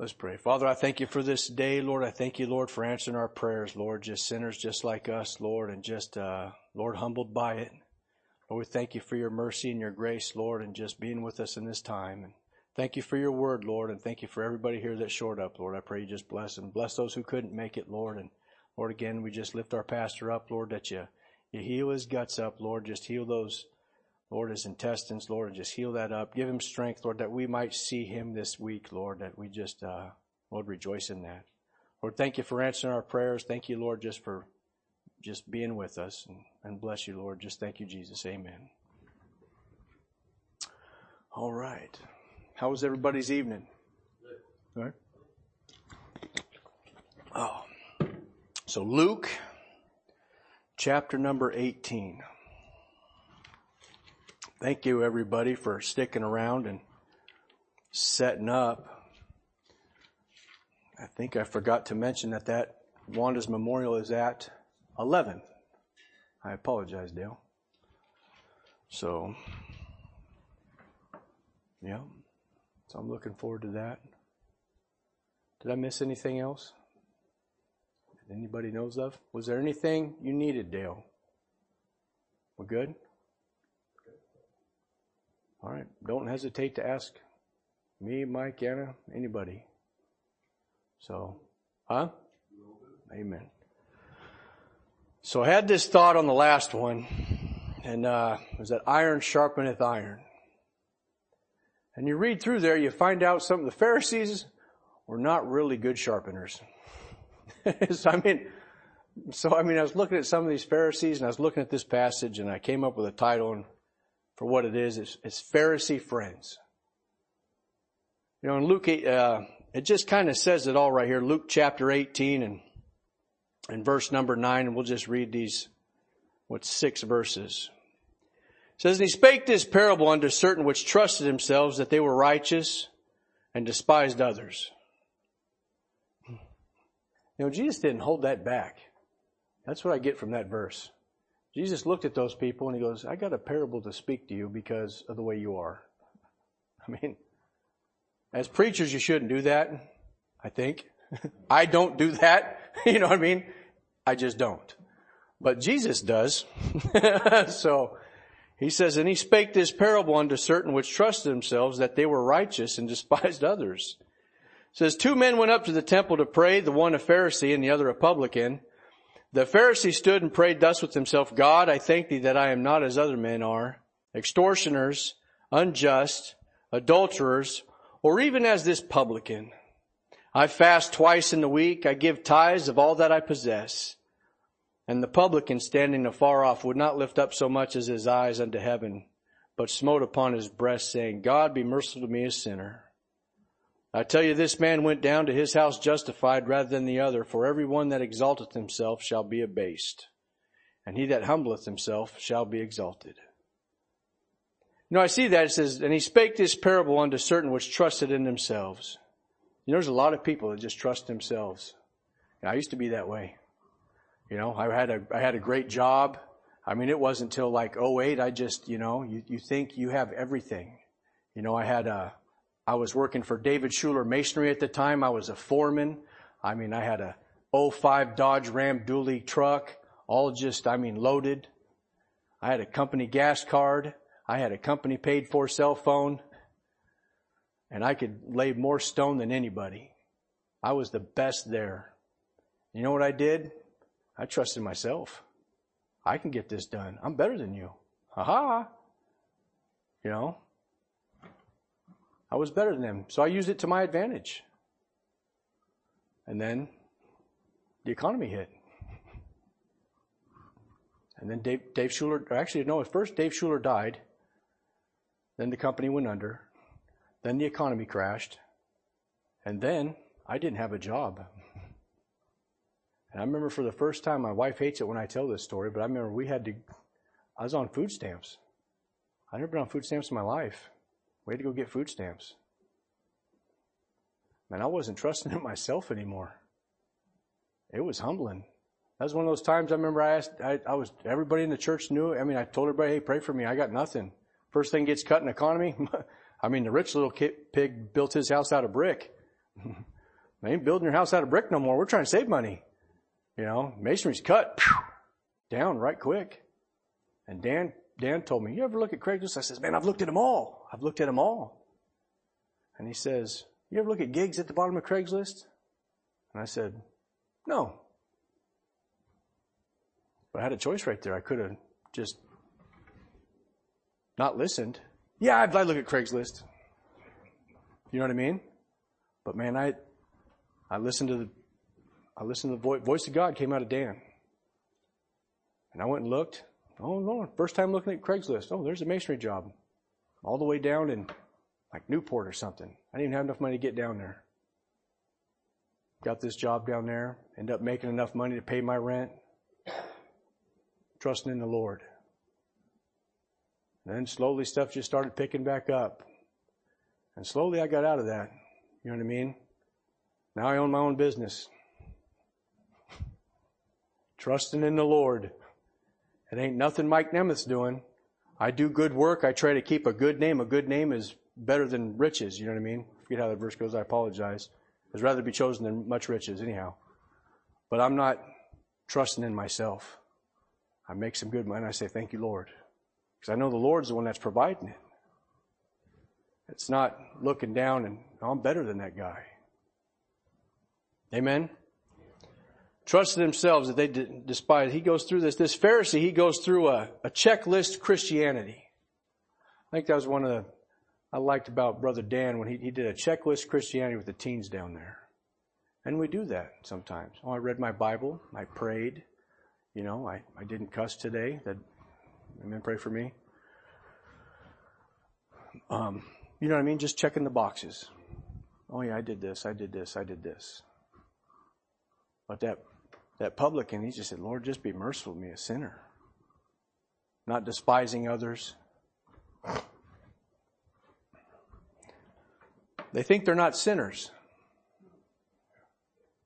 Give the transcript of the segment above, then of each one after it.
Let's pray. Father, I thank you for this day, Lord. I thank you, Lord, for answering our prayers, Lord. Just sinners just like us, Lord, and just, uh, Lord, humbled by it. Lord, we thank you for your mercy and your grace, Lord, and just being with us in this time. And thank you for your word, Lord, and thank you for everybody here that showed up, Lord. I pray you just bless them. Bless those who couldn't make it, Lord. And Lord, again, we just lift our pastor up, Lord, that you, you heal his guts up, Lord. Just heal those, Lord, his intestines, Lord, just heal that up. Give him strength, Lord, that we might see him this week, Lord, that we just, uh, Lord, rejoice in that. Lord, thank you for answering our prayers. Thank you, Lord, just for just being with us and, and bless you, Lord. Just thank you, Jesus. Amen. All right. How was everybody's evening? All right. Oh. So Luke chapter number 18. Thank you everybody for sticking around and setting up. I think I forgot to mention that that Wanda's memorial is at 11. I apologize, Dale. So, yeah. So I'm looking forward to that. Did I miss anything else? That anybody knows of? Was there anything you needed, Dale? We're good? All right. Don't hesitate to ask me, Mike, Anna, anybody. So, huh? Amen. So I had this thought on the last one, and uh, it was that iron sharpeneth iron. And you read through there, you find out some of the Pharisees were not really good sharpeners. so I mean, so I mean, I was looking at some of these Pharisees, and I was looking at this passage, and I came up with a title for what it is. It's, it's Pharisee friends. You know, in Luke, uh, it just kind of says it all right here. Luke chapter 18 and, and verse number 9, and we'll just read these, what, six verses. It says, And he spake this parable unto certain which trusted themselves that they were righteous and despised others. You know, Jesus didn't hold that back. That's what I get from that verse. Jesus looked at those people and he goes, I got a parable to speak to you because of the way you are. I mean, as preachers, you shouldn't do that, I think. I don't do that. You know what I mean? I just don't. But Jesus does. so he says, and he spake this parable unto certain which trusted themselves that they were righteous and despised others. It says, two men went up to the temple to pray, the one a Pharisee and the other a publican. The Pharisee stood and prayed thus with himself, God, I thank thee that I am not as other men are, extortioners, unjust, adulterers, or even as this publican. I fast twice in the week. I give tithes of all that I possess. And the publican standing afar off would not lift up so much as his eyes unto heaven, but smote upon his breast saying, God be merciful to me a sinner. I tell you, this man went down to his house justified rather than the other, for every one that exalteth himself shall be abased, and he that humbleth himself shall be exalted. You know, I see that it says, and he spake this parable unto certain which trusted in themselves. You know, there's a lot of people that just trust themselves. I used to be that way. You know, I had a, I had a great job. I mean, it wasn't until like 08, I just, you know, you, you think you have everything. You know, I had a, I was working for David Schuler Masonry at the time. I was a foreman. I mean, I had a 05 Dodge Ram dually truck, all just, I mean, loaded. I had a company gas card. I had a company paid for cell phone. And I could lay more stone than anybody. I was the best there. You know what I did? I trusted myself. I can get this done. I'm better than you. Ha ha. You know, I was better than them. So I used it to my advantage. And then the economy hit. And then Dave, Dave Schuler, actually, no, first Dave Schuler died. Then the company went under. Then the economy crashed. And then I didn't have a job. And I remember for the first time, my wife hates it when I tell this story, but I remember we had to, I was on food stamps. I'd never been on food stamps in my life. Had to go get food stamps. Man, I wasn't trusting in myself anymore. It was humbling. That was one of those times I remember I asked, I, I was, everybody in the church knew. I mean, I told everybody, hey, pray for me. I got nothing. First thing gets cut in economy. I mean, the rich little kid, pig built his house out of brick. they ain't building your house out of brick no more. We're trying to save money. You know, masonry's cut down right quick. And Dan, Dan told me, you ever look at Craigslist? I says, man, I've looked at them all. I've looked at them all. And he says, you ever look at gigs at the bottom of Craigslist? And I said, no. But I had a choice right there. I could have just not listened. Yeah, I'd, I'd look at Craigslist. You know what I mean? But man, I I listened to the I listened to the voice, voice of God came out of Dan. And I went and looked. Oh no, first time looking at Craigslist. Oh, there's a masonry job. All the way down in like Newport or something. I didn't even have enough money to get down there. Got this job down there, End up making enough money to pay my rent. Trusting in the Lord. Then slowly stuff just started picking back up. And slowly I got out of that. You know what I mean? Now I own my own business. Trusting in the Lord. It ain't nothing Mike Nemeth's doing. I do good work. I try to keep a good name. A good name is better than riches. You know what I mean? I forget how that verse goes. I apologize. I'd rather be chosen than much riches, anyhow. But I'm not trusting in myself. I make some good money. I say, Thank you, Lord. Because I know the Lord's the one that's providing it. It's not looking down and oh, I'm better than that guy. Amen. Trusted themselves that they despise. He goes through this. This Pharisee, he goes through a, a checklist Christianity. I think that was one of the I liked about Brother Dan when he, he did a checklist Christianity with the teens down there. And we do that sometimes. Oh, I read my Bible. I prayed. You know, I, I didn't cuss today. That Amen. Pray for me. Um, you know what I mean? Just checking the boxes. Oh yeah, I did this. I did this. I did this. But that that publican, he just said, "Lord, just be merciful to me, a sinner." Not despising others. They think they're not sinners.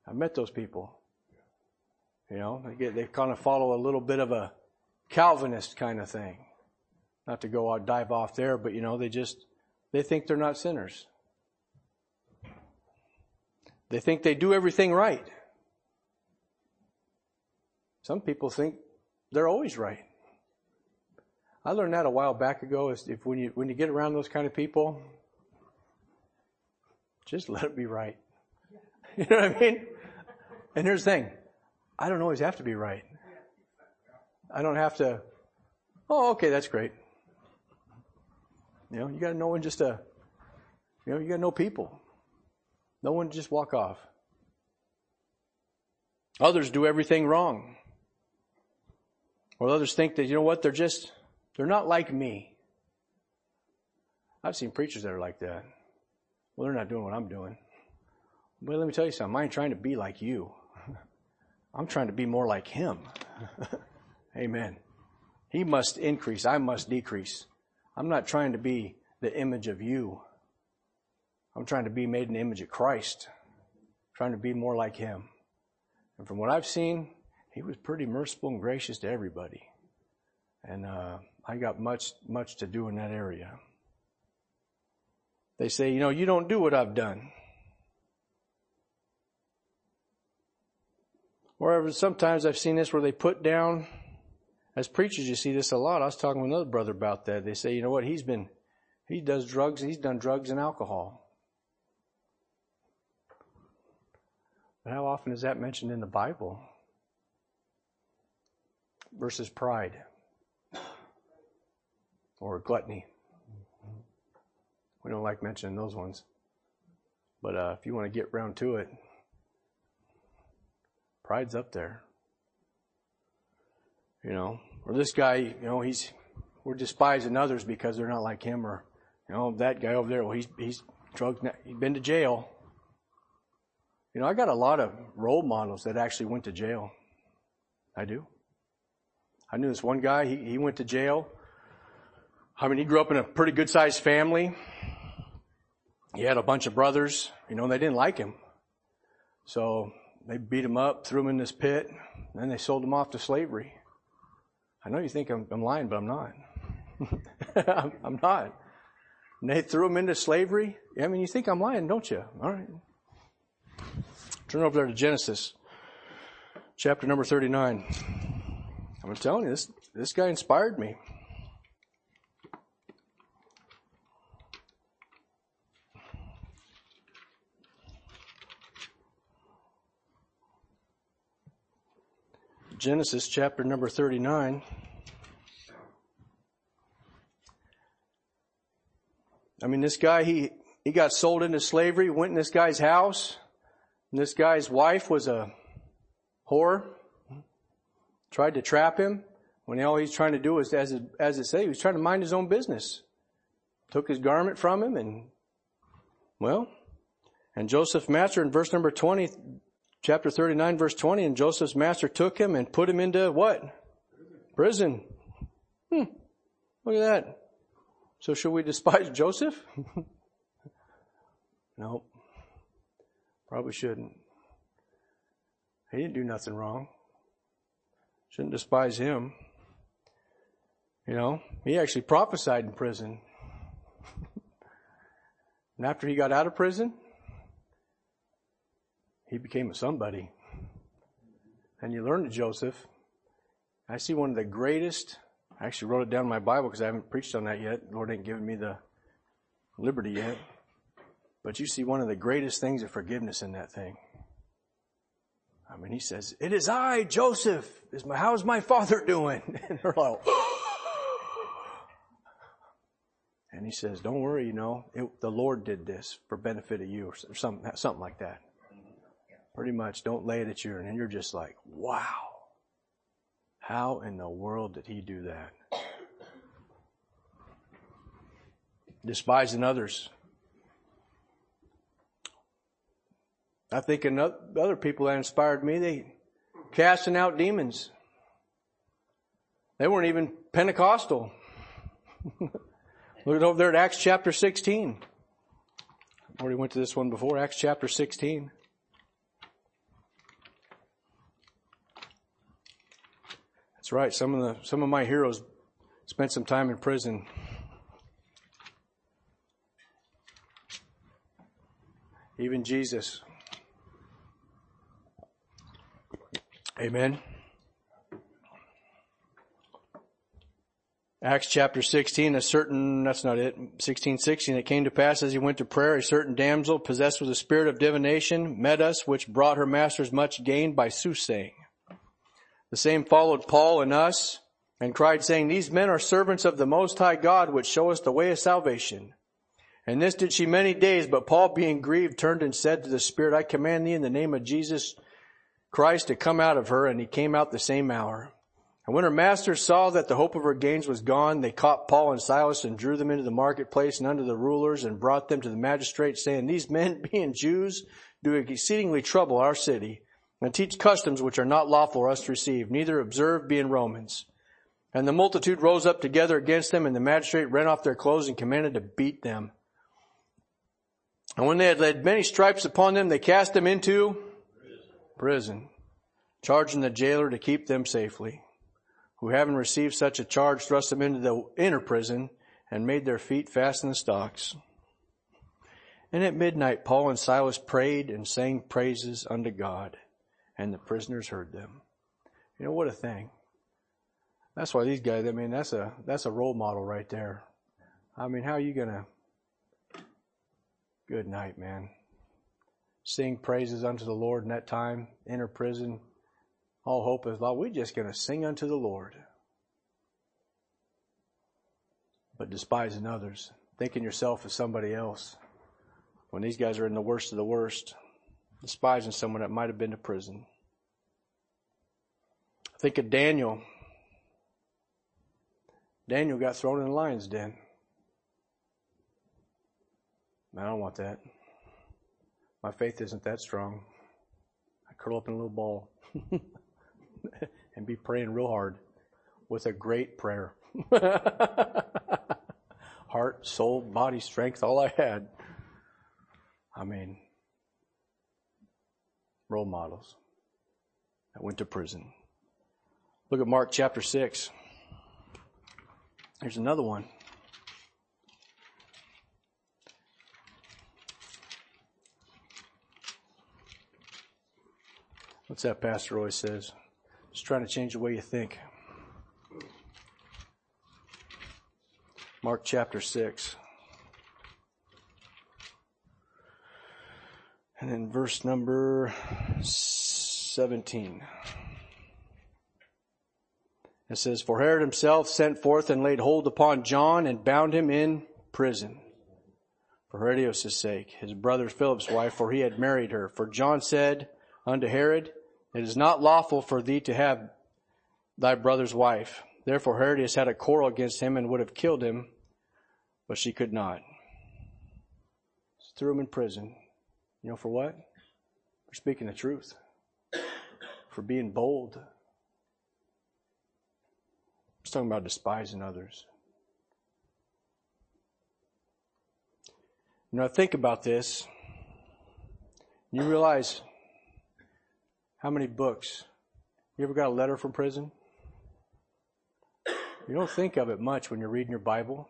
I've met those people. You know, they get they kind of follow a little bit of a Calvinist kind of thing. Not to go out dive off there, but you know, they just they think they're not sinners. They think they do everything right. Some people think they're always right. I learned that a while back ago. Is if when you when you get around those kind of people, just let it be right. You know what I mean? And here's the thing: I don't always have to be right. I don't have to, oh, okay, that's great. You know, you got to know when just a, you know, you got to know people. No one just walk off. Others do everything wrong. Or others think that, you know what, they're just, they're not like me. I've seen preachers that are like that. Well, they're not doing what I'm doing. But let me tell you something. I ain't trying to be like you. I'm trying to be more like him. Amen. He must increase. I must decrease. I'm not trying to be the image of you. I'm trying to be made in the image of Christ. I'm trying to be more like him. And from what I've seen, he was pretty merciful and gracious to everybody. And uh, I got much, much to do in that area. They say, you know, you don't do what I've done. Or sometimes I've seen this where they put down as preachers, you see this a lot. I was talking with another brother about that. They say, you know what, he's been, he does drugs, he's done drugs and alcohol. But how often is that mentioned in the Bible? Versus pride or gluttony. We don't like mentioning those ones. But uh, if you want to get round to it, pride's up there. You know, or this guy, you know, he's we're despising others because they're not like him, or you know, that guy over there, well, he's he's drugged, he's been to jail. You know, I got a lot of role models that actually went to jail. I do. I knew this one guy, he, he went to jail. I mean, he grew up in a pretty good sized family. He had a bunch of brothers, you know, and they didn't like him. So they beat him up, threw him in this pit, and then they sold him off to slavery. I know you think I'm, I'm lying, but I'm not. I'm, I'm, not. And they threw him into slavery. I mean, you think I'm lying, don't you? All right. Turn over there to Genesis, chapter number 39. I'm telling you, this, this guy inspired me. Genesis chapter number 39. I mean, this guy, he, he got sold into slavery, went in this guy's house, and this guy's wife was a whore, tried to trap him, when all he's trying to do is, as it, as it say, he was trying to mind his own business. Took his garment from him and, well, and Joseph's master in verse number 20, chapter 39 verse 20, and Joseph's master took him and put him into what? Prison. Hmm. Look at that. So should we despise Joseph? no. Probably shouldn't. He didn't do nothing wrong. Shouldn't despise him. You know, he actually prophesied in prison. and after he got out of prison, he became a somebody. And you learn to Joseph. I see one of the greatest, I actually wrote it down in my Bible because I haven't preached on that yet. The Lord ain't given me the liberty yet. But you see one of the greatest things of forgiveness in that thing. I mean, he says, it is I, Joseph. Is my, how's my father doing? And they're like, and he says, don't worry, you know, it, the Lord did this for benefit of you or something, something like that. Pretty much, don't lay it at you. And you're just like, wow. How in the world did he do that? Despising others. I think other people that inspired me, they casting out demons. They weren't even Pentecostal. Look over there at Acts chapter 16. I already went to this one before, Acts chapter 16. That's right. Some of the some of my heroes spent some time in prison. Even Jesus. Amen. Acts chapter 16, a certain, that's not it, 16, 16, it came to pass as he went to prayer, a certain damsel possessed with a spirit of divination met us, which brought her masters much gain by soothsaying. The same followed Paul and us and cried saying, These men are servants of the Most High God, which show us the way of salvation. And this did she many days, but Paul being grieved turned and said to the Spirit, I command thee in the name of Jesus Christ had come out of her, and he came out the same hour. And when her masters saw that the hope of her gains was gone, they caught Paul and Silas and drew them into the marketplace and under the rulers and brought them to the magistrates saying, These men being Jews do exceedingly trouble our city and teach customs which are not lawful for us to receive, neither observe being Romans. And the multitude rose up together against them, and the magistrate rent off their clothes and commanded to beat them. And when they had laid many stripes upon them, they cast them into prison, charging the jailer to keep them safely. Who having received such a charge, thrust them into the inner prison and made their feet fast in the stocks. And at midnight, Paul and Silas prayed and sang praises unto God and the prisoners heard them. You know what a thing. That's why these guys, I mean, that's a, that's a role model right there. I mean, how are you gonna, good night, man. Sing praises unto the Lord in that time, enter prison. All hope is lost. We're just gonna sing unto the Lord. But despising others, thinking yourself as somebody else. When these guys are in the worst of the worst, despising someone that might have been to prison. Think of Daniel. Daniel got thrown in the lion's den. Man, I don't want that. My faith isn't that strong. I curl up in a little ball and be praying real hard with a great prayer. Heart, soul, body, strength, all I had. I mean, role models. I went to prison. Look at Mark chapter 6. Here's another one. What's that pastor always says? Just trying to change the way you think. Mark chapter 6. And then verse number 17. It says, For Herod himself sent forth and laid hold upon John and bound him in prison. For Herodias' sake, his brother Philip's wife, for he had married her. For John said unto Herod, It is not lawful for thee to have thy brother's wife. Therefore Herodias had a quarrel against him and would have killed him, but she could not. She threw him in prison. You know for what? For speaking the truth. For being bold. It's talking about despising others. You think about this. You realize how many books. You ever got a letter from prison? You don't think of it much when you're reading your Bible.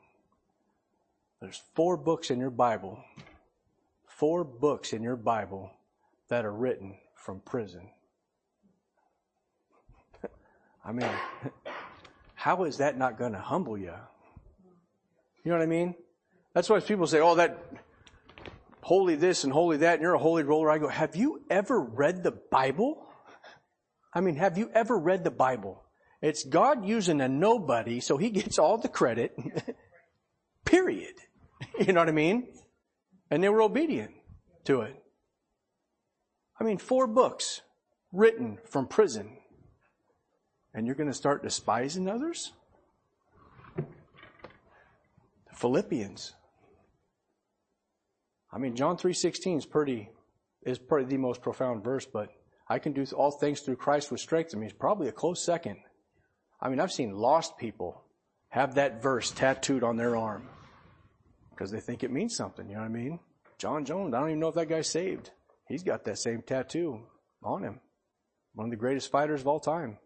There's four books in your Bible, four books in your Bible that are written from prison. I mean, how is that not going to humble you? You know what I mean? That's why people say, oh, that holy this and holy that, and you're a holy roller. I go, have you ever read the Bible? I mean, have you ever read the Bible? It's God using a nobody so he gets all the credit. Period. You know what I mean? And they were obedient to it. I mean, four books written from prison. And you're going to start despising others? Philippians. I mean, John 3.16 is pretty, is probably the most profound verse, but I can do all things through Christ which strengthens me. It's probably a close second. I mean, I've seen lost people have that verse tattooed on their arm because they think it means something. You know what I mean? Jon Jones, I don't even know if that guy's saved. He's got that same tattoo on him. One of the greatest fighters of all time.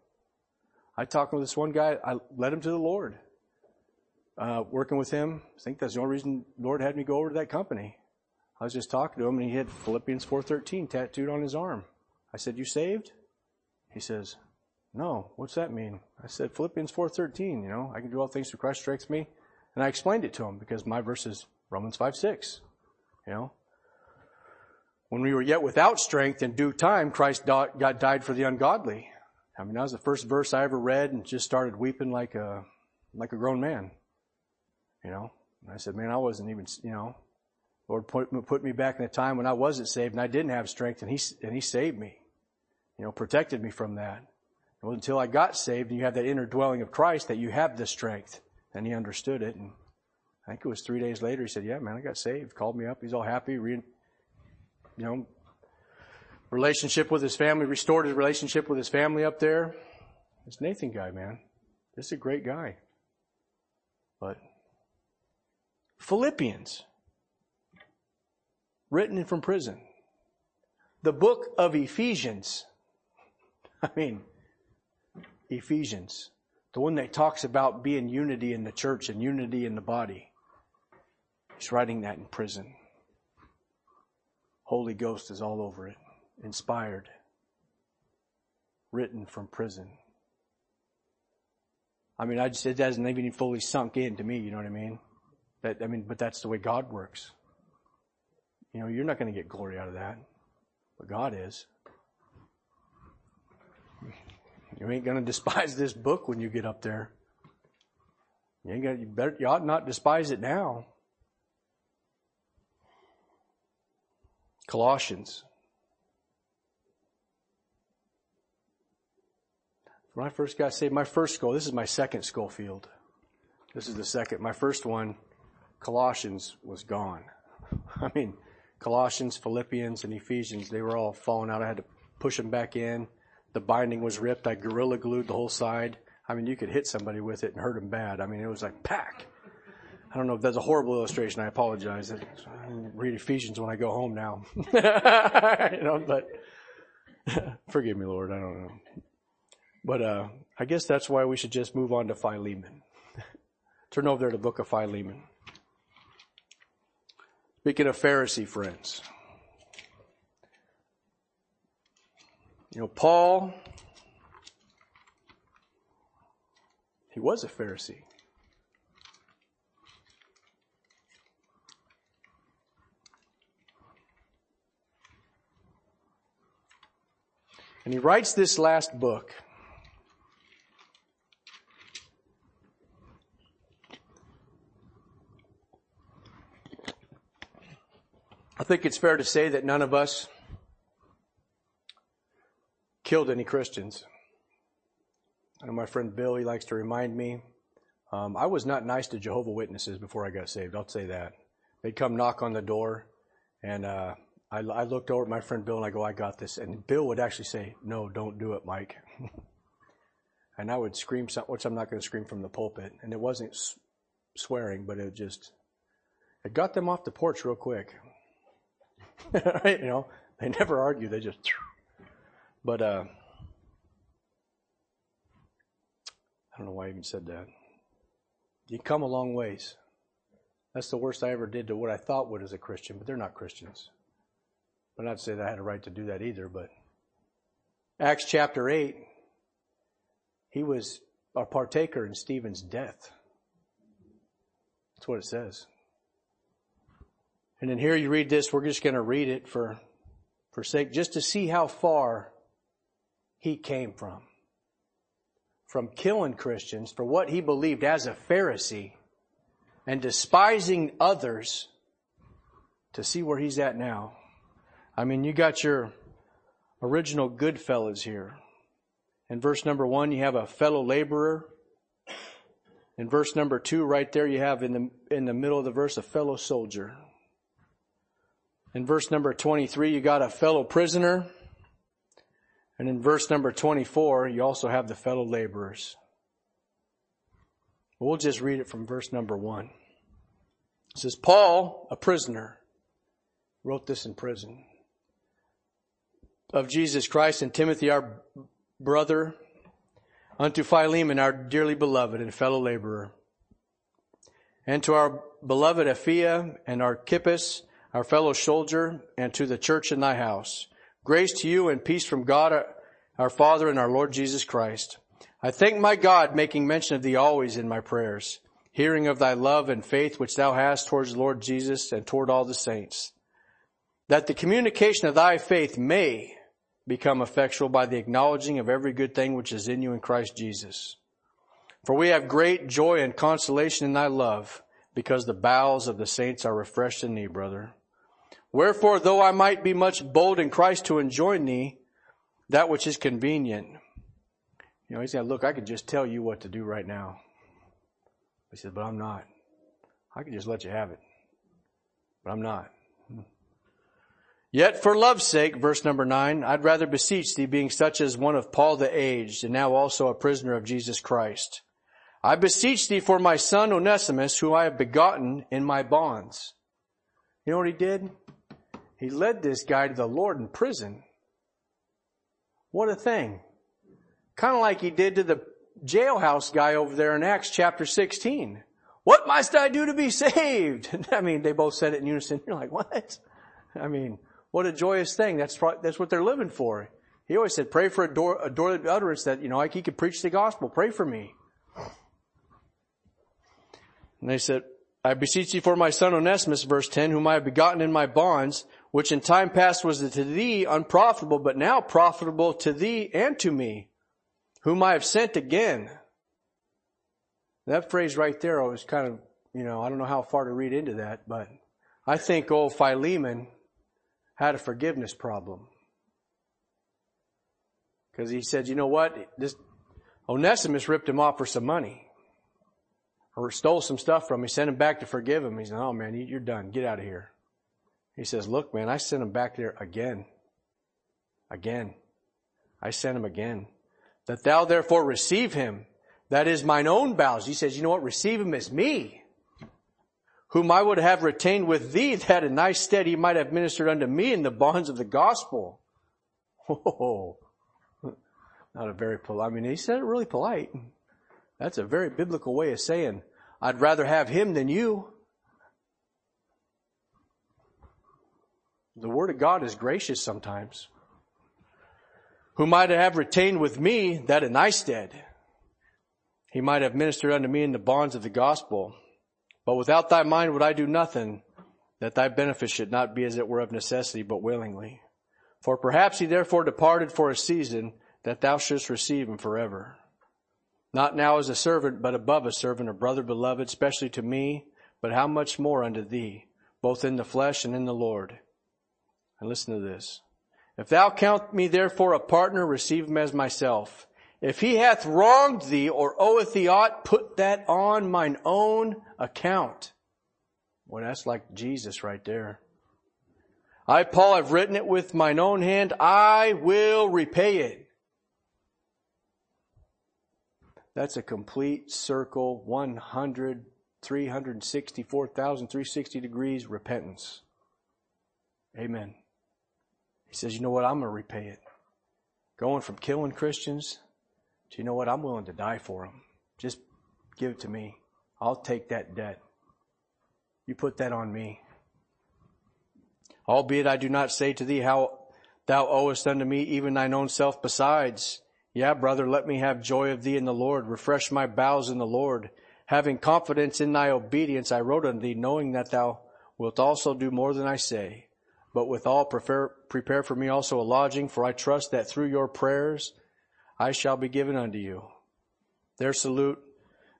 I talked with this one guy. I led him to the Lord. Uh, working with him, I think that's the only reason Lord had me go over to that company. I was just talking to him, and he had Philippians 4:13 tattooed on his arm. I said, "You saved?" He says, "No. What's that mean?" I said, "Philippians 4:13. You know, I can do all things through Christ strengthens me." And I explained it to him because my verse is Romans 5.6, You know? When we were yet without strength in due time, Christ got died for the ungodly. I mean, that was the first verse I ever read and just started weeping like a, like a grown man. You know? And I said, man, I wasn't even, you know, Lord put, put me back in a time when I wasn't saved and I didn't have strength and he, and he saved me. You know, protected me from that. It was until I got saved and you have that inner dwelling of Christ that you have the strength. And he understood it. And I think it was three days later, he said, Yeah, man, I got saved. Called me up. He's all happy. Re- you know, relationship with his family, restored his relationship with his family up there. This Nathan guy, man. This is a great guy. But Philippians, written from prison. The book of Ephesians. I mean, Ephesians. The one that talks about being unity in the church and unity in the body. He's writing that in prison. Holy Ghost is all over it. Inspired. Written from prison. I mean, I just, it hasn't even fully sunk in to me, you know what I mean? That, I mean, but that's the way God works. You know, you're not going to get glory out of that, but God is. You ain't going to despise this book when you get up there. You ain't gonna, you better, you ought not despise it now. Colossians. When I first got saved, my first school, this is my second Scofield. This is the second. My first one, Colossians, was gone. I mean, Colossians, Philippians, and Ephesians, they were all falling out. I had to push them back in. The binding was ripped. I gorilla glued the whole side. I mean, you could hit somebody with it and hurt them bad. I mean, it was like pack. I don't know if that's a horrible illustration. I apologize. I read Ephesians when I go home now. you know, but forgive me, Lord. I don't know. But uh, I guess that's why we should just move on to Philemon. Turn over there to the book of Philemon. Speaking of Pharisee friends. You know, Paul, he was a Pharisee. And he writes this last book. I think it's fair to say that none of us killed any Christians. I know my friend Bill, he likes to remind me. Um, I was not nice to Jehovah Witnesses before I got saved. I'll say that. They'd come knock on the door, and uh, I, I looked over at my friend Bill and I go, I got this. And Bill would actually say, No, don't do it, Mike. and I would scream something, which I'm not going to scream from the pulpit. And it wasn't swearing, but it just, it got them off the porch real quick. Right? You know, they never argue. They just, but, uh, I don't know why I even said that. You come a long ways. That's the worst I ever did to what I thought would as a Christian, but they're not Christians. But not to say that I had a right to do that either, but Acts chapter 8, he was a partaker in Stephen's death. That's what it says. And then here you read this, we're just going to read it for, for sake, just to see how far he came from. From killing Christians for what he believed as a Pharisee and despising others to see where he's at now. I mean, you got your original good fellows here. In verse number one, you have a fellow laborer. In verse number two, right there, you have in the, in the middle of the verse, a fellow soldier. In verse number 23, you got a fellow prisoner. And in verse number 24, you also have the fellow laborers. We'll just read it from verse number one. It says, Paul, a prisoner, wrote this in prison of Jesus Christ and Timothy, our brother, unto Philemon, our dearly beloved and fellow laborer, and to our beloved Apphia and Archippus, our fellow soldier, and to the church in thy house. Grace to you and peace from God, our Father and our Lord Jesus Christ. I thank my God, making mention of thee always in my prayers, hearing of thy love and faith which thou hast towards the Lord Jesus and toward all the saints, that the communication of thy faith may become effectual by the acknowledging of every good thing which is in you in Christ Jesus. For we have great joy and consolation in thy love, because the bowels of the saints are refreshed in thee, brother. Wherefore, though I might be much bold in Christ to enjoin thee that which is convenient. You know, he said, look, I could just tell you what to do right now. He said, but I'm not. I could just let you have it. But I'm not. Yet for love's sake, verse number nine, I'd rather beseech thee, being such as one of Paul the aged, and now also a prisoner of Jesus Christ. I beseech thee for my son Onesimus, who I have begotten in my bonds. You know what he did? He led this guy to the Lord in prison. What a thing. Kind of like he did to the jailhouse guy over there in Acts chapter 16. What must I do to be saved? I mean, they both said it in unison. You're like, what? I mean, what a joyous thing. That's, that's what they're living for. He always said, pray for a door, a door utterance that, you know, like he could preach the gospel. Pray for me. And they said, I beseech thee for my son Onesimus, verse 10, whom I have begotten in my bonds, which in time past was to thee unprofitable, but now profitable to thee and to me, whom I have sent again. That phrase right there was kind of, you know, I don't know how far to read into that, but I think old Philemon had a forgiveness problem. Because he said, you know what? This Onesimus ripped him off for some money. Or stole some stuff from him. He sent him back to forgive him. He said, oh man, you're done. Get out of here. He says, look man, I sent him back there again. Again. I sent him again. That thou therefore receive him. That is mine own bowels. He says, you know what? Receive him as me whom I would have retained with thee, that in thy stead he might have ministered unto me in the bonds of the gospel. Oh, not a very polite, I mean, he said it really polite. That's a very biblical way of saying, I'd rather have him than you. The word of God is gracious sometimes. who might have retained with me that in thy stead. He might have ministered unto me in the bonds of the gospel. But without thy mind would I do nothing, that thy benefit should not be as it were of necessity, but willingly. For perhaps he therefore departed for a season, that thou shouldst receive him forever. Not now as a servant, but above a servant, a brother beloved, especially to me, but how much more unto thee, both in the flesh and in the Lord. And listen to this. If thou count me therefore a partner, receive him as myself. If he hath wronged thee or oweth thee aught, put that on mine own account. Well, that's like Jesus right there. I, Paul, have written it with mine own hand. I will repay it. That's a complete circle, 100, 360 degrees repentance. Amen. He says, you know what? I'm going to repay it. Going from killing Christians to, you know what? I'm willing to die for them. Just give it to me. I'll take that debt. You put that on me. Albeit I do not say to thee how thou owest unto me even thine own self besides. Yeah, brother, let me have joy of thee in the Lord. Refresh my bowels in the Lord. Having confidence in thy obedience, I wrote unto thee, knowing that thou wilt also do more than I say. But withal prepare, prepare for me also a lodging, for I trust that through your prayers I shall be given unto you. There salute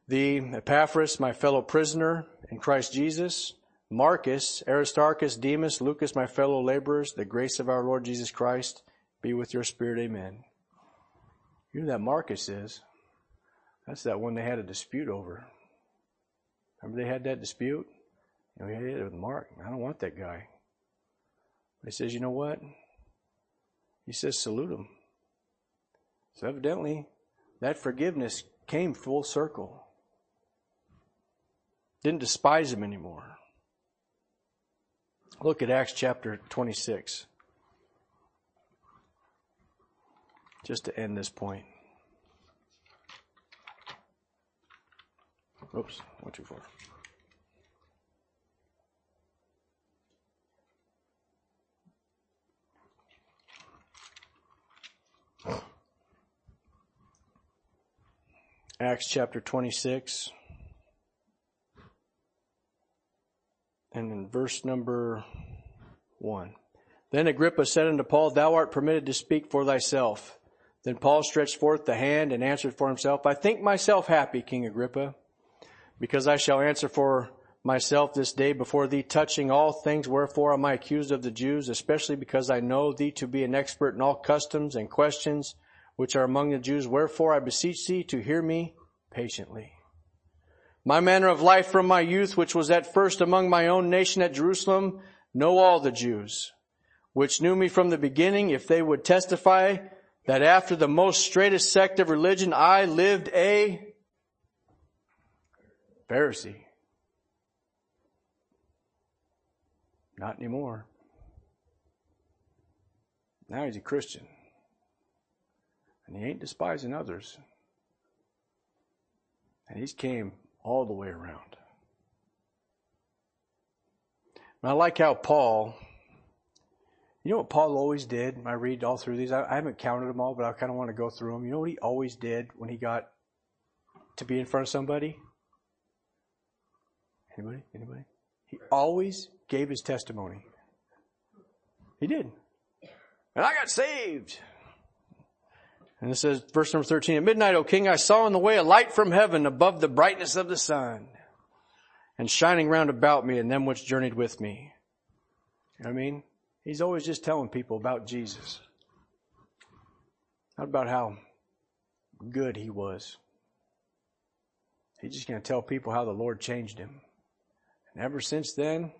thee, Epaphras, my fellow prisoner in Christ Jesus, Marcus, Aristarchus, Demas, Lucas, my fellow laborers, the grace of our Lord Jesus Christ be with your spirit. Amen. You know that Marcus is? That's that one they had a dispute over. Remember they had that dispute? Know, he had it with Mark. I don't want that guy. He says, you know what? He says, salute him. So evidently, that forgiveness came full circle. Didn't despise him anymore. Look at Acts chapter 26. Just to end this point. Oops, one, two, four. Acts chapter 26. And in verse number 1. Then Agrippa said unto Paul, Thou art permitted to speak for thyself. Then Paul stretched forth the hand and answered for himself, I think myself happy, King Agrippa, because I shall answer for myself this day before thee touching all things wherefore am I accused of the Jews, especially because I know thee to be an expert in all customs and questions which are among the Jews. Wherefore I beseech thee to hear me patiently. My manner of life from my youth, which was at first among my own nation at Jerusalem, know all the Jews, which knew me from the beginning, if they would testify that after the most straitest sect of religion, I lived a Pharisee. Not anymore. Now he's a Christian. And he ain't despising others. And he's came all the way around. And I like how Paul, you know what Paul always did? I read all through these. I, I haven't counted them all, but I kind of want to go through them. You know what he always did when he got to be in front of somebody? Anybody? Anybody? He always gave his testimony. He did. And I got saved. And it says, verse number 13, At midnight, O king, I saw in the way a light from heaven above the brightness of the sun and shining round about me and them which journeyed with me. I mean? He's always just telling people about Jesus. Not about how good he was. He's just going to tell people how the Lord changed him. And ever since then,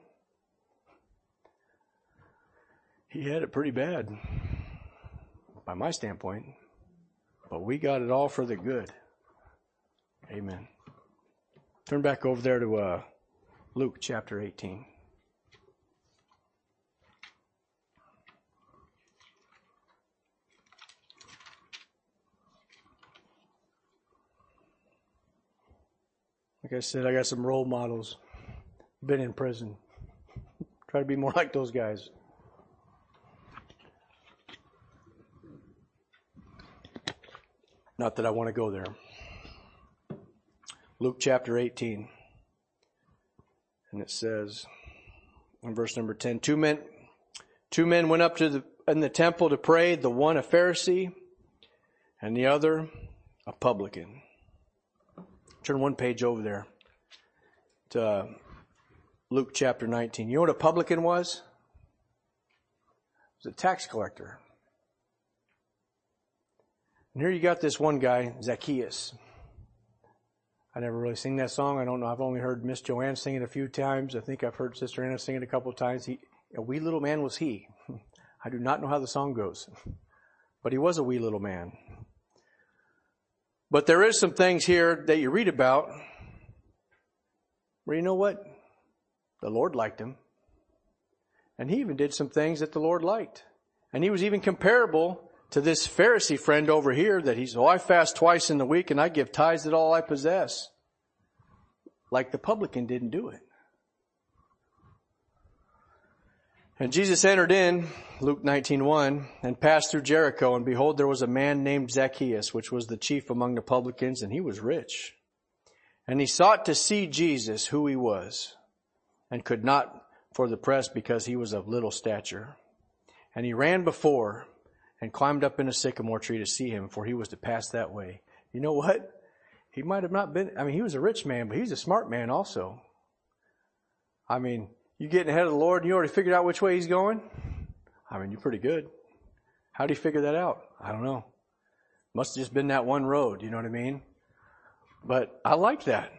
he had it pretty bad, by my standpoint. But we got it all for the good. Amen. Turn back over there to uh, Luke chapter 18. Like I said, I got some role models. Been in prison. Try to be more like those guys. Not that I want to go there. Luke chapter 18. And it says in verse number 10, two men, two men went up to the, in the temple to pray, the one a Pharisee and the other a publican. Turn one page over there to Luke chapter 19. You know what a publican was? It was a tax collector. And here you got this one guy, Zacchaeus. I never really sing that song. I don't know. I've only heard Miss Joanne sing it a few times. I think I've heard Sister Anna sing it a couple of times. He, a wee little man was he. I do not know how the song goes, but he was a wee little man. But there is some things here that you read about where you know what? The Lord liked him. And he even did some things that the Lord liked. And he was even comparable to this Pharisee friend over here that he's, oh, I fast twice in the week and I give tithes at all I possess. Like the publican didn't do it. And Jesus entered in, Luke 19.1, and passed through Jericho, and behold, there was a man named Zacchaeus, which was the chief among the publicans, and he was rich. And he sought to see Jesus, who he was, and could not for the press because he was of little stature. And he ran before and climbed up in a sycamore tree to see him, for he was to pass that way. You know what? He might have not been, I mean, he was a rich man, but he's a smart man also. I mean, you getting ahead of the Lord and you already figured out which way he's going? I mean, you're pretty good. How do you figure that out? I don't know. Must have just been that one road, you know what I mean? But I like that.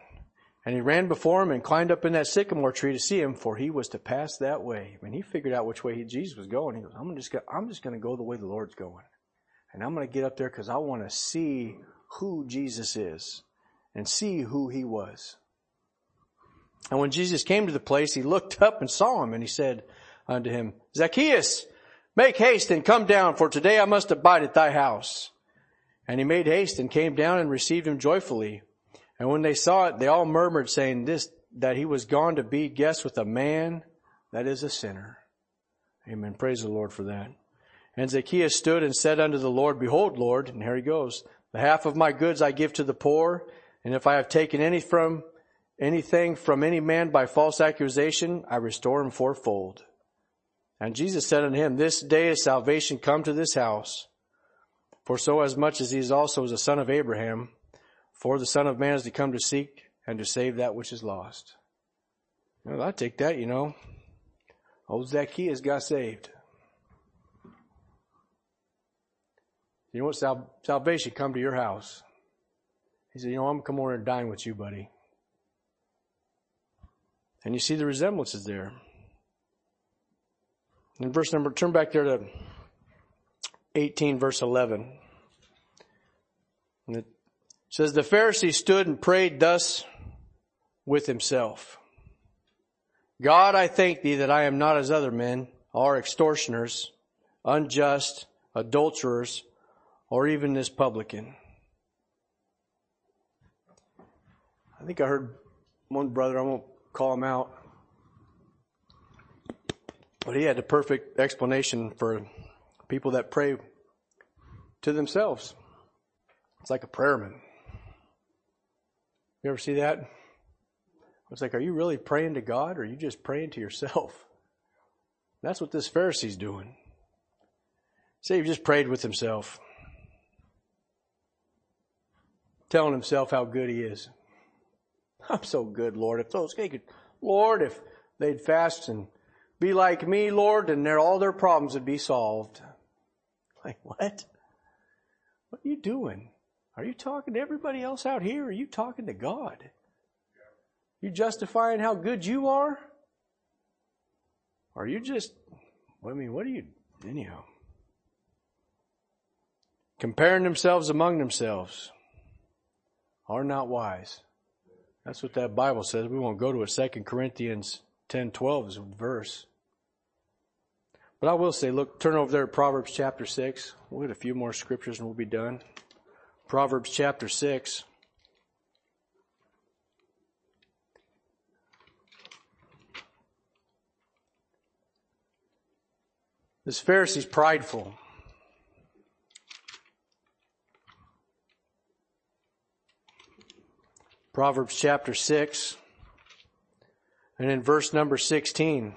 And he ran before him and climbed up in that sycamore tree to see him, for he was to pass that way. I mean, he figured out which way he, Jesus was going. He goes, I'm just, gonna, I'm just going to go the way the Lord's going. And I'm going to get up there because I want to see who Jesus is and see who he was. And when Jesus came to the place, he looked up and saw him and he said unto him, Zacchaeus, make haste and come down, for today I must abide at thy house. And he made haste and came down and received him joyfully. And when they saw it, they all murmured saying this, that he was gone to be guest with a man that is a sinner. Amen. Praise the Lord for that. And Zacchaeus stood and said unto the Lord, Behold, Lord, and here he goes, the half of my goods I give to the poor, and if I have taken any from, anything from any man by false accusation, I restore him fourfold. And Jesus said unto him, This day is salvation come to this house, for so as much as he is also a son of Abraham, for the Son of Man is to come to seek and to save that which is lost. Well, I take that, you know. Old Zacchaeus got saved. You know what? Sal- salvation come to your house. He said, you know, I'm come over and dine with you, buddy. And you see the resemblances there. In verse number, turn back there to 18 verse 11. It says the Pharisee stood and prayed thus with himself. God, I thank thee that I am not as other men, are extortioners, unjust, adulterers, or even this publican. I think I heard one brother, I won't call him out, but he had the perfect explanation for people that pray to themselves. It's like a prayer prayerman. You ever see that? It's like, are you really praying to God or are you just praying to yourself? That's what this Pharisee's doing. Say he just prayed with himself, telling himself how good he is. I'm so good, Lord. If those could, Lord, if they'd fast and be like me, Lord, and their, all their problems would be solved. Like, what? What are you doing? Are you talking to everybody else out here? Are you talking to God? You justifying how good you are? Are you just, I mean, what are you, anyhow? Comparing themselves among themselves are not wise. That's what that Bible says. We won't go to it. Second Corinthians 10, 12 is a verse. But I will say, look, turn over there to Proverbs chapter 6. We'll get a few more scriptures and we'll be done. Proverbs chapter 6. This Pharisee's prideful. Proverbs chapter 6 and in verse number 16.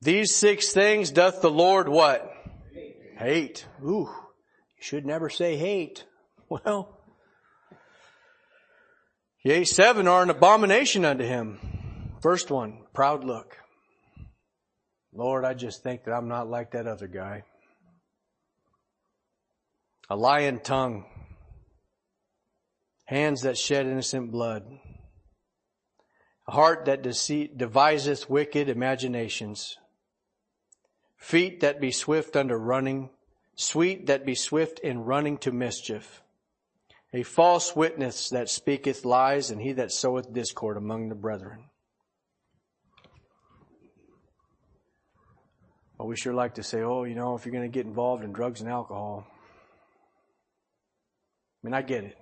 These six things doth the Lord what? Hate. hate. Ooh, should never say hate. Well, yea, seven are an abomination unto him. First one, proud look. Lord, I just think that I'm not like that other guy. A lying tongue. Hands that shed innocent blood. A heart that deceit, deviseth wicked imaginations feet that be swift unto running, sweet that be swift in running to mischief, a false witness that speaketh lies, and he that soweth discord among the brethren. Well, we sure like to say, oh, you know, if you're going to get involved in drugs and alcohol. I mean, I get it.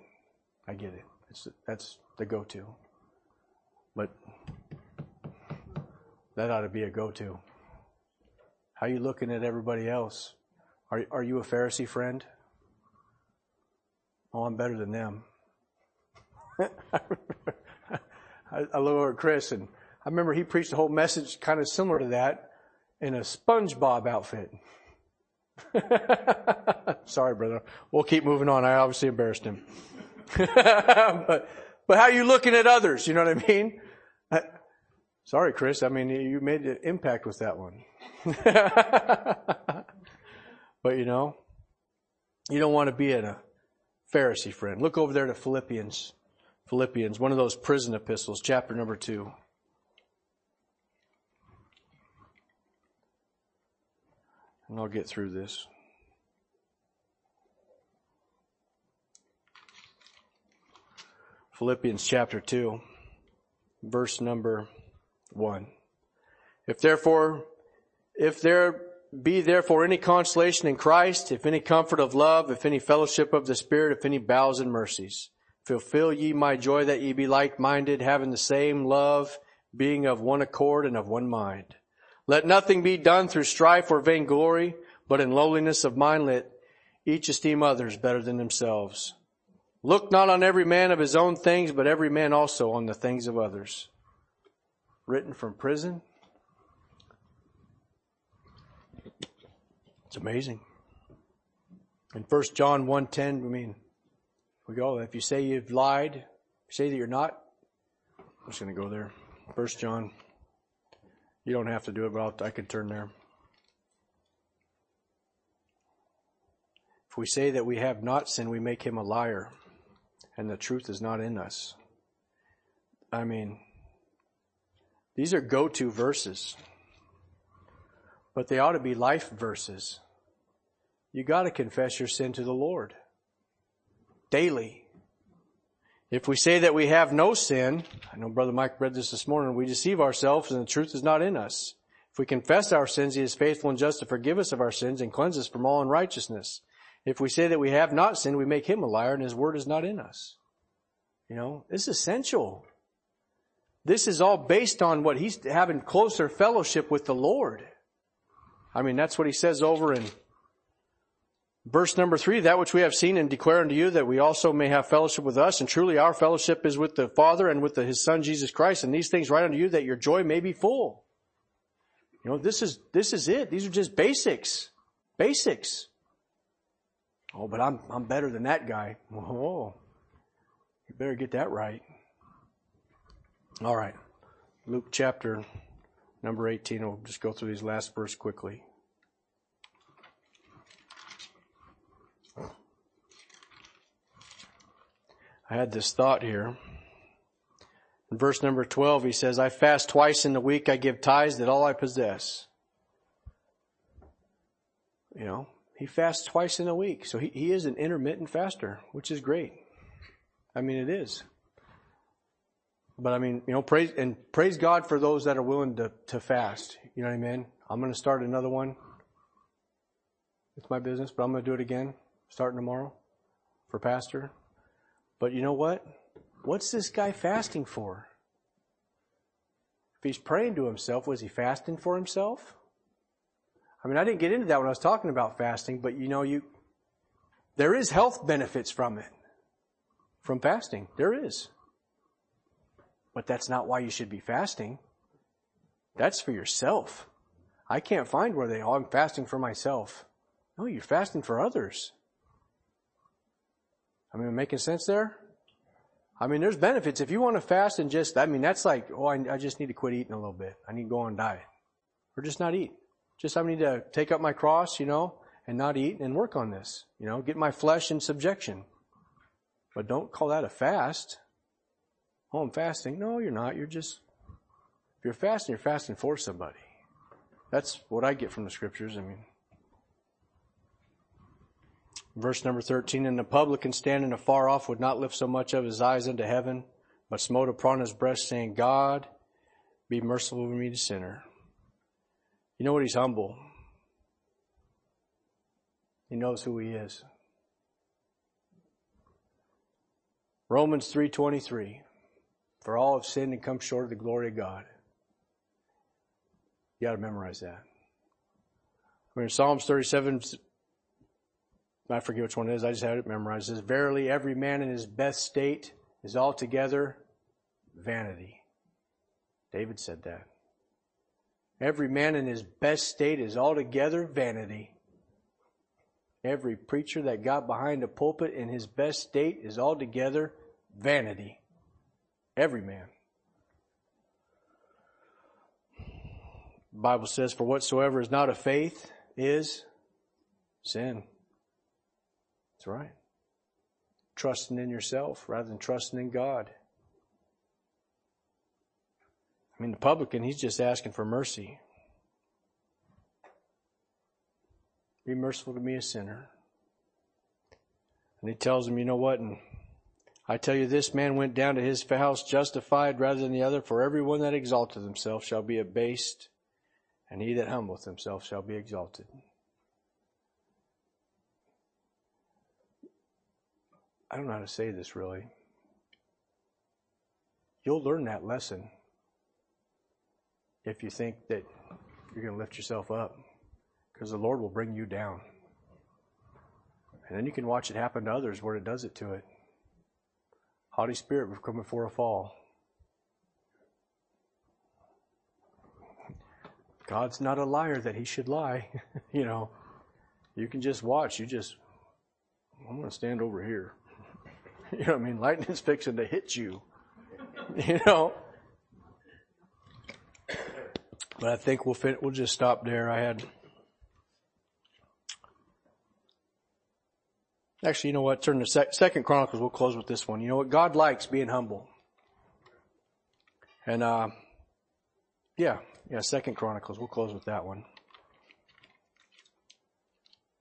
I get it. It's, that's the go to. But that ought to be a go to. How you looking at everybody else? Are, are you a Pharisee friend? Oh, I'm better than them. I, I look over at Chris and I remember he preached a whole message kind of similar to that in a SpongeBob outfit. Sorry, brother. We'll keep moving on. I obviously embarrassed him. but, but how are you looking at others? You know what I mean? I, sorry, Chris. I mean, you made an impact with that one. But you know, you don't want to be a Pharisee friend. Look over there to Philippians. Philippians, one of those prison epistles, chapter number two. And I'll get through this. Philippians chapter 2, verse number 1. If therefore if there be therefore any consolation in Christ, if any comfort of love, if any fellowship of the Spirit, if any bowels and mercies, fulfill ye my joy that ye be like-minded, having the same love, being of one accord and of one mind. Let nothing be done through strife or vainglory, but in lowliness of mind let each esteem others better than themselves. Look not on every man of his own things, but every man also on the things of others. Written from prison, It's amazing. In 1 John 1.10, I mean, we go, if you say you've lied, say that you're not, I'm just going to go there. 1 John. You don't have to do it, but I'll, I can turn there. If we say that we have not sinned, we make him a liar, and the truth is not in us. I mean, these are go-to verses but they ought to be life verses. You got to confess your sin to the Lord daily. If we say that we have no sin, I know Brother Mike read this this morning, we deceive ourselves and the truth is not in us. If we confess our sins, He is faithful and just to forgive us of our sins and cleanse us from all unrighteousness. If we say that we have not sinned, we make Him a liar and His word is not in us. You know, this is essential. This is all based on what He's having closer fellowship with the Lord. I mean, that's what he says over in verse number three, that which we have seen and declare unto you that we also may have fellowship with us. And truly our fellowship is with the Father and with the, his son Jesus Christ. And these things write unto you that your joy may be full. You know, this is, this is it. These are just basics. Basics. Oh, but I'm, I'm better than that guy. Oh, you better get that right. All right. Luke chapter number 18. We'll just go through these last verse quickly. I had this thought here. In verse number 12, he says, I fast twice in the week. I give tithes that all I possess. You know, he fasts twice in a week. So he, he is an intermittent faster, which is great. I mean, it is. But I mean, you know, praise and praise God for those that are willing to, to fast. You know what I mean? I'm going to start another one. It's my business, but I'm going to do it again starting tomorrow for pastor. But you know what? What's this guy fasting for? If he's praying to himself, was he fasting for himself? I mean, I didn't get into that when I was talking about fasting, but you know, you, there is health benefits from it. from fasting. There is. But that's not why you should be fasting. That's for yourself. I can't find where they, oh, I'm fasting for myself. No, you're fasting for others. I mean, making sense there? I mean, there's benefits. If you want to fast and just, I mean, that's like, oh, I, I just need to quit eating a little bit. I need to go on diet. Or just not eat. Just I need to take up my cross, you know, and not eat and work on this. You know, get my flesh in subjection. But don't call that a fast. Oh, I'm fasting. No, you're not. You're just, if you're fasting, you're fasting for somebody. That's what I get from the scriptures. I mean, verse number 13, and the publican standing afar off would not lift so much of his eyes unto heaven, but smote upon his breast, saying, God, be merciful to me, the sinner. You know what? He's humble. He knows who he is. Romans 3.23, for all have sinned and come short of the glory of God. You got to memorize that. I mean, Psalms 37, I forget which one it is. I just had it memorized. It says, Verily, every man in his best state is altogether vanity. David said that. Every man in his best state is altogether vanity. Every preacher that got behind a pulpit in his best state is altogether vanity. Every man. The Bible says, For whatsoever is not of faith is sin. That's right. Trusting in yourself rather than trusting in God. I mean, the publican, he's just asking for mercy. Be merciful to me, a sinner. And he tells him, you know what? And I tell you, this man went down to his house justified rather than the other, for everyone that exalteth himself shall be abased, and he that humbleth himself shall be exalted. I don't know how to say this really. You'll learn that lesson if you think that you're going to lift yourself up, because the Lord will bring you down. And then you can watch it happen to others where it does it to it. Haughty spirit will come before a fall. God's not a liar that he should lie. you know, you can just watch. You just, I'm going to stand over here. you know what I mean? Lightning's fixing to hit you. you know? But I think we'll fit, we'll just stop there. I had, actually, you know what? Turn to sec, Second Chronicles. We'll close with this one. You know what? God likes being humble. And, uh, yeah, yeah, Second Chronicles. We'll close with that one.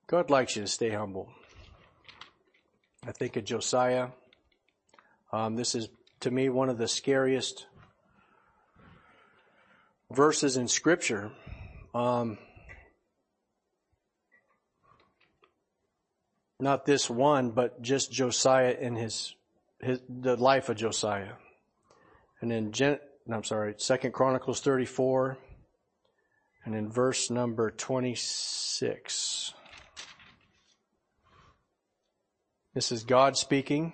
God likes you to stay humble. I think of Josiah. Um, this is, to me, one of the scariest verses in Scripture. Um, not this one, but just Josiah and his, his the life of Josiah. And in Gen, no, I'm sorry, Second Chronicles 34, and in verse number 26. This is God speaking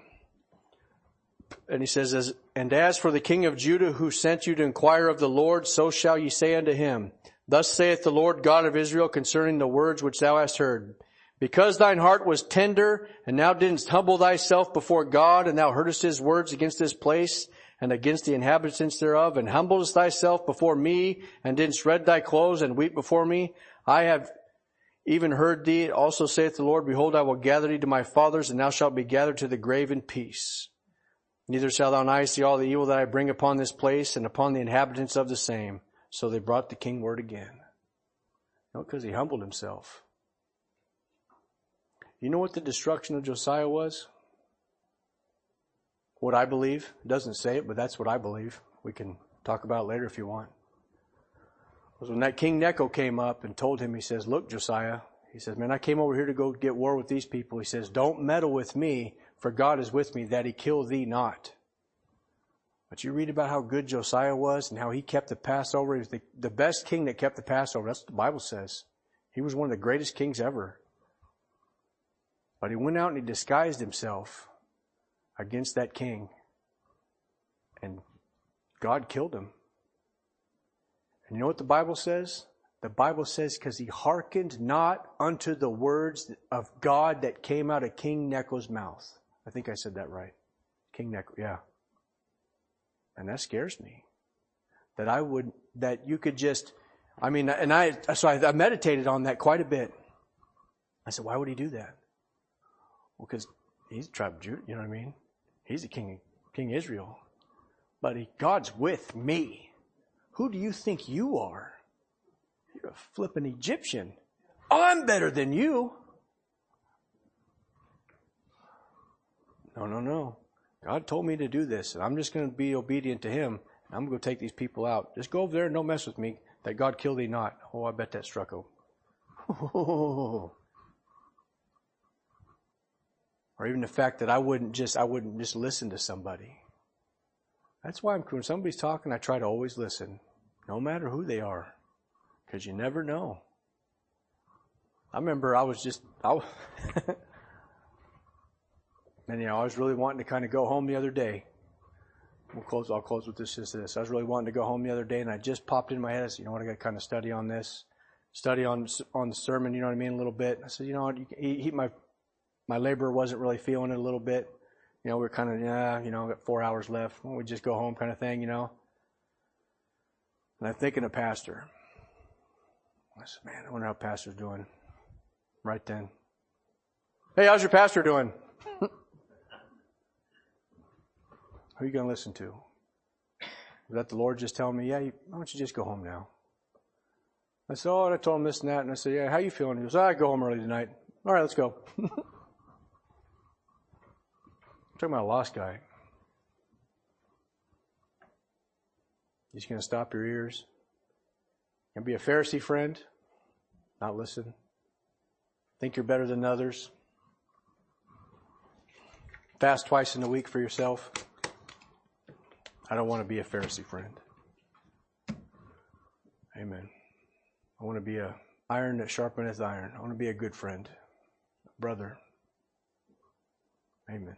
and he says, and as for the king of Judah who sent you to inquire of the Lord, so shall ye say unto him, Thus saith the Lord God of Israel concerning the words which thou hast heard. Because thine heart was tender, and thou didst humble thyself before God, and thou heardest his words against this place, and against the inhabitants thereof, and humbledst thyself before me, and didst rend thy clothes, and weep before me, I have even heard thee. Also saith the Lord, Behold, I will gather thee to my fathers, and thou shalt be gathered to the grave in peace. Neither shall thou eyes see all the evil that I bring upon this place and upon the inhabitants of the same. So they brought the king word again. No, because he humbled himself. You know what the destruction of Josiah was? What I believe. It doesn't say it, but that's what I believe. We can talk about it later if you want. When that King Necho came up and told him, he says, Look, Josiah, he says, Man, I came over here to go get war with these people. He says, Don't meddle with me for God is with me that he kill thee not. But you read about how good Josiah was and how he kept the Passover. He was the, the best king that kept the Passover. That's what the Bible says. He was one of the greatest kings ever. But he went out and he disguised himself against that king. And God killed him. And you know what the Bible says? The Bible says, because he hearkened not unto the words of God that came out of King Necho's mouth. I think I said that right. King Necho, yeah. And that scares me. That I would, that you could just, I mean, and I, so I, meditated on that quite a bit. I said, why would he do that? Well, because he's a tribe of Judah, you know what I mean? He's a king, King Israel. But he, God's with me. Who do you think you are? You're a flippin' Egyptian. I'm better than you. No, no, no. God told me to do this, and I'm just going to be obedient to Him. I'm going to take these people out. Just go over there and don't mess with me. That God kill thee not. Oh, I bet that struck him. or even the fact that I wouldn't just I wouldn't just listen to somebody. That's why I'm, when somebody's talking, I try to always listen, no matter who they are, because you never know. I remember I was just I, and you know I was really wanting to kind of go home the other day. We'll close. I'll close with this. Just this. I was really wanting to go home the other day, and I just popped in my head. I said, "You know what? I got to kind of study on this, study on on the sermon. You know what I mean? A little bit." I said, "You know what? He, he, my my laborer wasn't really feeling it a little bit. You know, we are kind of yeah. You know, got four hours left. we just go home, kind of thing. You know." And I'm thinking of pastor. I said, "Man, I wonder how pastor's doing." Right then. Hey, how's your pastor doing? Who are you going to listen to? Was that the Lord just telling me, yeah, why don't you just go home now? I said, oh, and I told him this and that, and I said, yeah, how you feeling? He goes, ah, I go home early tonight. All right, let's go. I'm talking about a lost guy. He's going to stop your ears. And be a Pharisee friend, not listen. Think you're better than others. Fast twice in a week for yourself. I don't want to be a Pharisee friend. Amen. I want to be a iron that sharpeneth iron. I want to be a good friend, a brother. Amen.